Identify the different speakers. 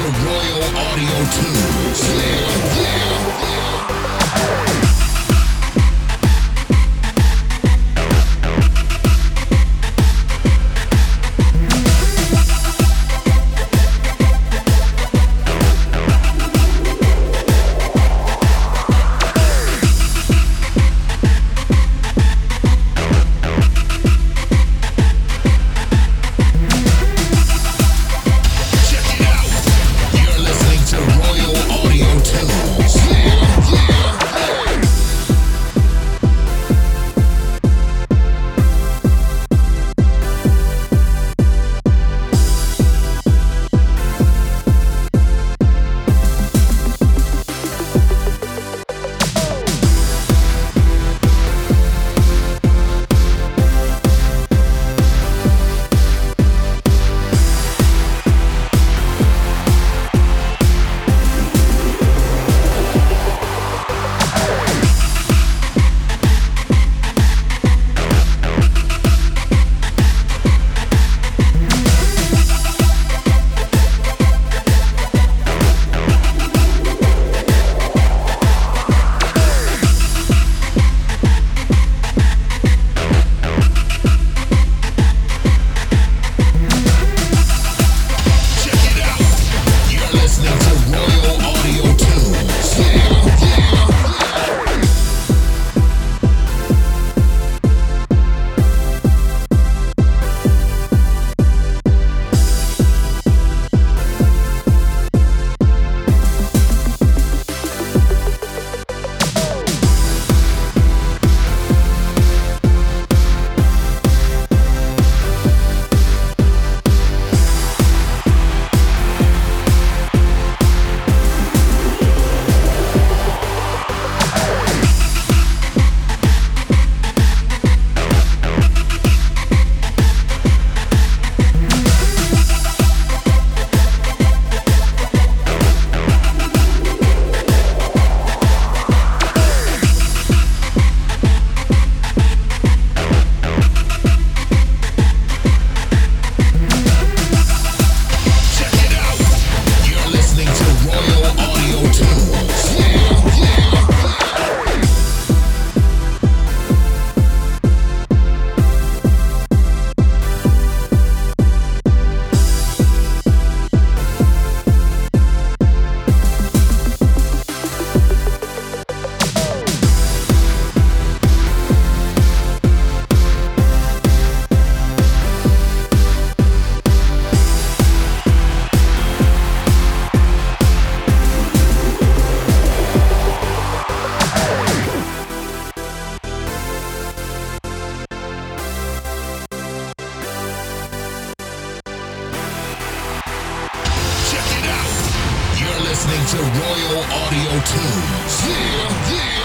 Speaker 1: to Royal Audio 2. Yeah, yeah. listening to Royal Audio Tunes. Yeah, yeah.